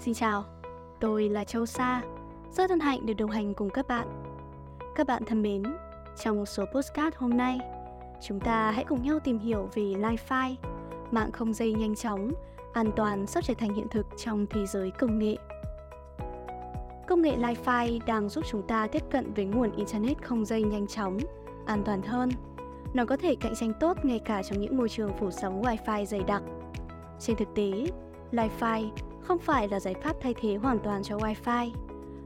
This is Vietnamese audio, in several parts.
Xin chào, tôi là Châu Sa, rất hân hạnh được đồng hành cùng các bạn. Các bạn thân mến, trong số postcard hôm nay, chúng ta hãy cùng nhau tìm hiểu về Li-Fi, mạng không dây nhanh chóng, an toàn sắp trở thành hiện thực trong thế giới công nghệ. Công nghệ Li-Fi đang giúp chúng ta tiếp cận với nguồn Internet không dây nhanh chóng, an toàn hơn. Nó có thể cạnh tranh tốt ngay cả trong những môi trường phủ sóng Wi-Fi dày đặc. Trên thực tế, Li-Fi không phải là giải pháp thay thế hoàn toàn cho Wi-Fi.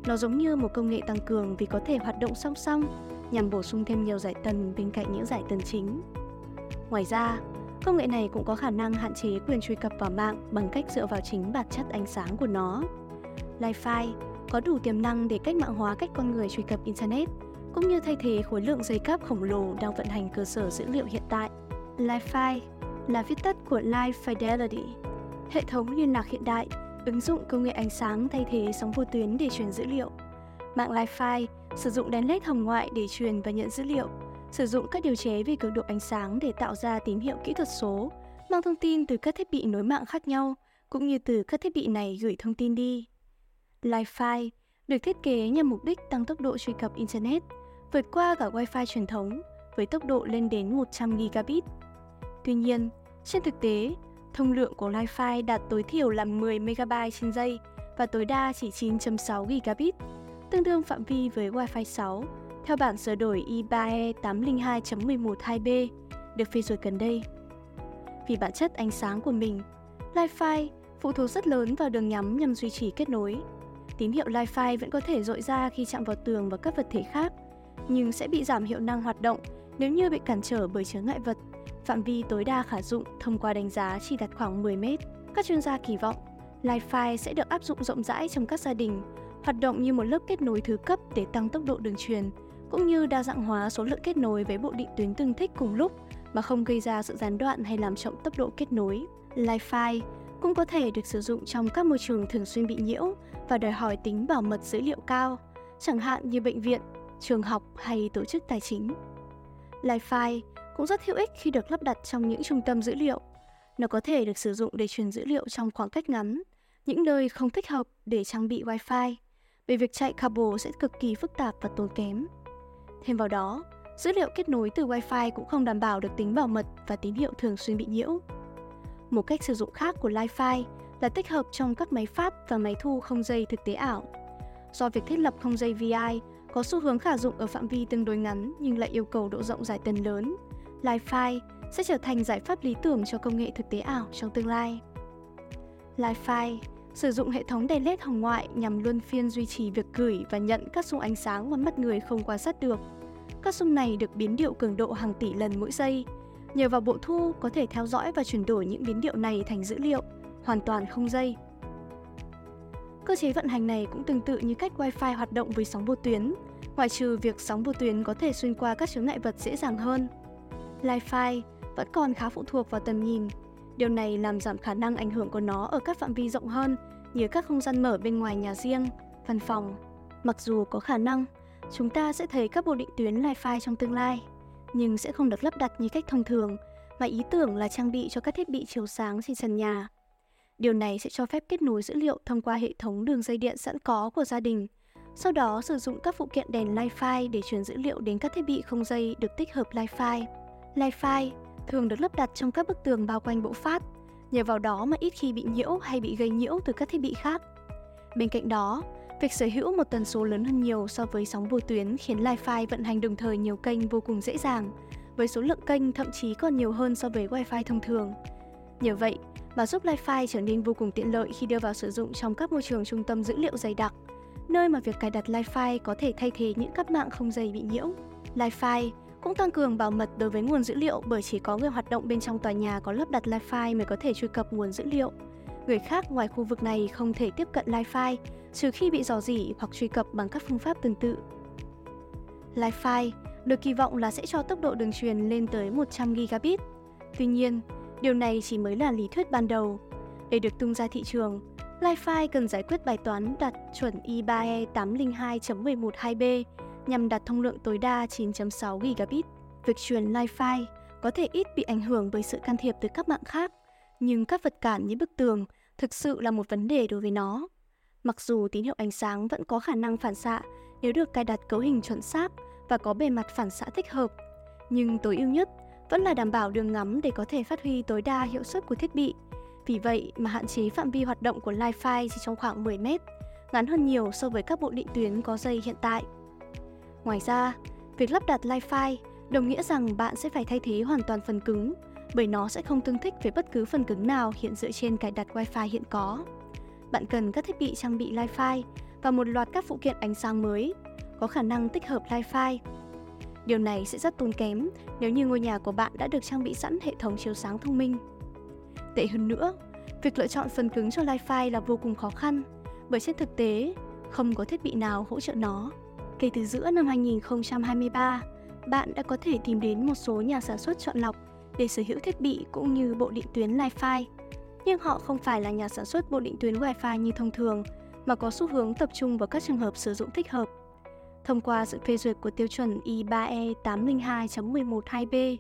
Nó giống như một công nghệ tăng cường vì có thể hoạt động song song nhằm bổ sung thêm nhiều giải tần bên cạnh những giải tần chính. Ngoài ra, công nghệ này cũng có khả năng hạn chế quyền truy cập vào mạng bằng cách dựa vào chính bản chất ánh sáng của nó. Li-Fi có đủ tiềm năng để cách mạng hóa cách con người truy cập Internet, cũng như thay thế khối lượng dây cáp khổng lồ đang vận hành cơ sở dữ liệu hiện tại. Li-Fi là viết tắt của Live Fidelity, hệ thống liên lạc hiện đại ứng dụng công nghệ ánh sáng thay thế sóng vô tuyến để truyền dữ liệu. Mạng Li-Fi sử dụng đèn LED hồng ngoại để truyền và nhận dữ liệu, sử dụng các điều chế về cường độ ánh sáng để tạo ra tín hiệu kỹ thuật số, mang thông tin từ các thiết bị nối mạng khác nhau, cũng như từ các thiết bị này gửi thông tin đi. Li-Fi được thiết kế nhằm mục đích tăng tốc độ truy cập Internet, vượt qua cả Wi-Fi truyền thống với tốc độ lên đến 100 gigabit. Tuy nhiên, trên thực tế, thông lượng của Wi-Fi đạt tối thiểu là 10 MB trên giây và tối đa chỉ 9.6 gigabit, tương đương phạm vi với Wi-Fi 6 theo bản sửa đổi I3E 802.112b được phê duyệt gần đây. Vì bản chất ánh sáng của mình, Wi-Fi phụ thuộc rất lớn vào đường nhắm nhằm duy trì kết nối. Tín hiệu Wi-Fi vẫn có thể dội ra khi chạm vào tường và các vật thể khác, nhưng sẽ bị giảm hiệu năng hoạt động nếu như bị cản trở bởi chướng ngại vật Phạm vi tối đa khả dụng thông qua đánh giá chỉ đạt khoảng 10 mét. Các chuyên gia kỳ vọng Li-Fi sẽ được áp dụng rộng rãi trong các gia đình, hoạt động như một lớp kết nối thứ cấp để tăng tốc độ đường truyền, cũng như đa dạng hóa số lượng kết nối với bộ định tuyến tương thích cùng lúc mà không gây ra sự gián đoạn hay làm chậm tốc độ kết nối. Li-Fi cũng có thể được sử dụng trong các môi trường thường xuyên bị nhiễu và đòi hỏi tính bảo mật dữ liệu cao, chẳng hạn như bệnh viện, trường học hay tổ chức tài chính. Li-Fi cũng rất hữu ích khi được lắp đặt trong những trung tâm dữ liệu. Nó có thể được sử dụng để truyền dữ liệu trong khoảng cách ngắn, những nơi không thích hợp để trang bị Wi-Fi, vì việc chạy cable sẽ cực kỳ phức tạp và tốn kém. Thêm vào đó, dữ liệu kết nối từ Wi-Fi cũng không đảm bảo được tính bảo mật và tín hiệu thường xuyên bị nhiễu. Một cách sử dụng khác của Li-Fi là tích hợp trong các máy phát và máy thu không dây thực tế ảo. Do việc thiết lập không dây VI có xu hướng khả dụng ở phạm vi tương đối ngắn nhưng lại yêu cầu độ rộng giải tần lớn, Li-Fi sẽ trở thành giải pháp lý tưởng cho công nghệ thực tế ảo trong tương lai. Li-Fi sử dụng hệ thống đèn LED hồng ngoại nhằm luân phiên duy trì việc gửi và nhận các xung ánh sáng mà mắt người không quan sát được. Các xung này được biến điệu cường độ hàng tỷ lần mỗi giây. Nhờ vào bộ thu có thể theo dõi và chuyển đổi những biến điệu này thành dữ liệu, hoàn toàn không dây. Cơ chế vận hành này cũng tương tự như cách Wi-Fi hoạt động với sóng vô tuyến, ngoại trừ việc sóng vô tuyến có thể xuyên qua các chướng ngại vật dễ dàng hơn. Li-Fi vẫn còn khá phụ thuộc vào tầm nhìn. Điều này làm giảm khả năng ảnh hưởng của nó ở các phạm vi rộng hơn như các không gian mở bên ngoài nhà riêng, văn phòng. Mặc dù có khả năng, chúng ta sẽ thấy các bộ định tuyến Li-Fi trong tương lai, nhưng sẽ không được lắp đặt như cách thông thường, mà ý tưởng là trang bị cho các thiết bị chiếu sáng trên sân nhà. Điều này sẽ cho phép kết nối dữ liệu thông qua hệ thống đường dây điện sẵn có của gia đình, sau đó sử dụng các phụ kiện đèn Li-Fi để truyền dữ liệu đến các thiết bị không dây được tích hợp Li-Fi. Li-Fi thường được lắp đặt trong các bức tường bao quanh bộ phát, nhờ vào đó mà ít khi bị nhiễu hay bị gây nhiễu từ các thiết bị khác. Bên cạnh đó, việc sở hữu một tần số lớn hơn nhiều so với sóng vô tuyến khiến Li-Fi vận hành đồng thời nhiều kênh vô cùng dễ dàng, với số lượng kênh thậm chí còn nhiều hơn so với Wi-Fi thông thường. Nhờ vậy, mà giúp Li-Fi trở nên vô cùng tiện lợi khi đưa vào sử dụng trong các môi trường trung tâm dữ liệu dày đặc, nơi mà việc cài đặt Li-Fi có thể thay thế những cáp mạng không dây bị nhiễu. Li-Fi cũng tăng cường bảo mật đối với nguồn dữ liệu bởi chỉ có người hoạt động bên trong tòa nhà có lắp đặt Li-Fi mới có thể truy cập nguồn dữ liệu. Người khác ngoài khu vực này không thể tiếp cận Li-Fi trừ khi bị dò dỉ hoặc truy cập bằng các phương pháp tương tự. Li-Fi được kỳ vọng là sẽ cho tốc độ đường truyền lên tới 100 gigabit. Tuy nhiên, điều này chỉ mới là lý thuyết ban đầu. Để được tung ra thị trường, Li-Fi cần giải quyết bài toán đạt chuẩn I3E 802.112b nhằm đạt thông lượng tối đa 9.6 gigabit. Việc truyền Li-Fi có thể ít bị ảnh hưởng bởi sự can thiệp từ các mạng khác, nhưng các vật cản như bức tường thực sự là một vấn đề đối với nó. Mặc dù tín hiệu ánh sáng vẫn có khả năng phản xạ nếu được cài đặt cấu hình chuẩn xác và có bề mặt phản xạ thích hợp, nhưng tối ưu nhất vẫn là đảm bảo đường ngắm để có thể phát huy tối đa hiệu suất của thiết bị. Vì vậy mà hạn chế phạm vi hoạt động của Li-Fi chỉ trong khoảng 10 mét, ngắn hơn nhiều so với các bộ định tuyến có dây hiện tại. Ngoài ra, việc lắp đặt Li-Fi đồng nghĩa rằng bạn sẽ phải thay thế hoàn toàn phần cứng bởi nó sẽ không tương thích với bất cứ phần cứng nào hiện dựa trên cài đặt Wi-Fi hiện có. Bạn cần các thiết bị trang bị Li-Fi và một loạt các phụ kiện ánh sáng mới có khả năng tích hợp Li-Fi. Điều này sẽ rất tốn kém nếu như ngôi nhà của bạn đã được trang bị sẵn hệ thống chiếu sáng thông minh. Tệ hơn nữa, việc lựa chọn phần cứng cho Li-Fi là vô cùng khó khăn bởi trên thực tế không có thiết bị nào hỗ trợ nó. Kể từ giữa năm 2023, bạn đã có thể tìm đến một số nhà sản xuất chọn lọc để sở hữu thiết bị cũng như bộ định tuyến Li-Fi. Nhưng họ không phải là nhà sản xuất bộ định tuyến Wi-Fi như thông thường, mà có xu hướng tập trung vào các trường hợp sử dụng thích hợp. Thông qua sự phê duyệt của tiêu chuẩn I3E 802.112B,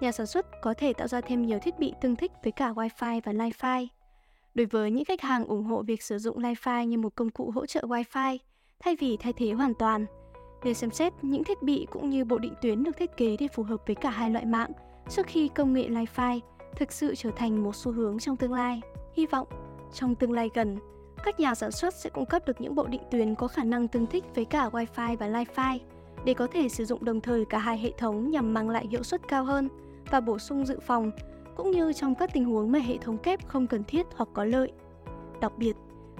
nhà sản xuất có thể tạo ra thêm nhiều thiết bị tương thích với cả Wi-Fi và Li-Fi. Đối với những khách hàng ủng hộ việc sử dụng Li-Fi như một công cụ hỗ trợ Wi-Fi, thay vì thay thế hoàn toàn, để xem xét những thiết bị cũng như bộ định tuyến được thiết kế để phù hợp với cả hai loại mạng trước khi công nghệ Li-Fi thực sự trở thành một xu hướng trong tương lai. Hy vọng trong tương lai gần, các nhà sản xuất sẽ cung cấp được những bộ định tuyến có khả năng tương thích với cả Wi-Fi và Li-Fi để có thể sử dụng đồng thời cả hai hệ thống nhằm mang lại hiệu suất cao hơn và bổ sung dự phòng cũng như trong các tình huống mà hệ thống kép không cần thiết hoặc có lợi. Đặc biệt,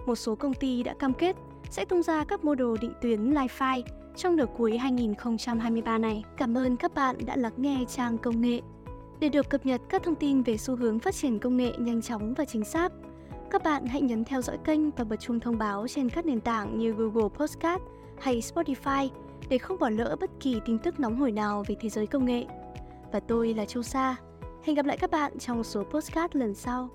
một số công ty đã cam kết sẽ tung ra các mô đồ định tuyến Li-Fi trong nửa cuối 2023 này. Cảm ơn các bạn đã lắng nghe trang công nghệ. Để được cập nhật các thông tin về xu hướng phát triển công nghệ nhanh chóng và chính xác, các bạn hãy nhấn theo dõi kênh và bật chuông thông báo trên các nền tảng như Google Podcast hay Spotify để không bỏ lỡ bất kỳ tin tức nóng hổi nào về thế giới công nghệ. Và tôi là Châu Sa. Hẹn gặp lại các bạn trong số podcast lần sau.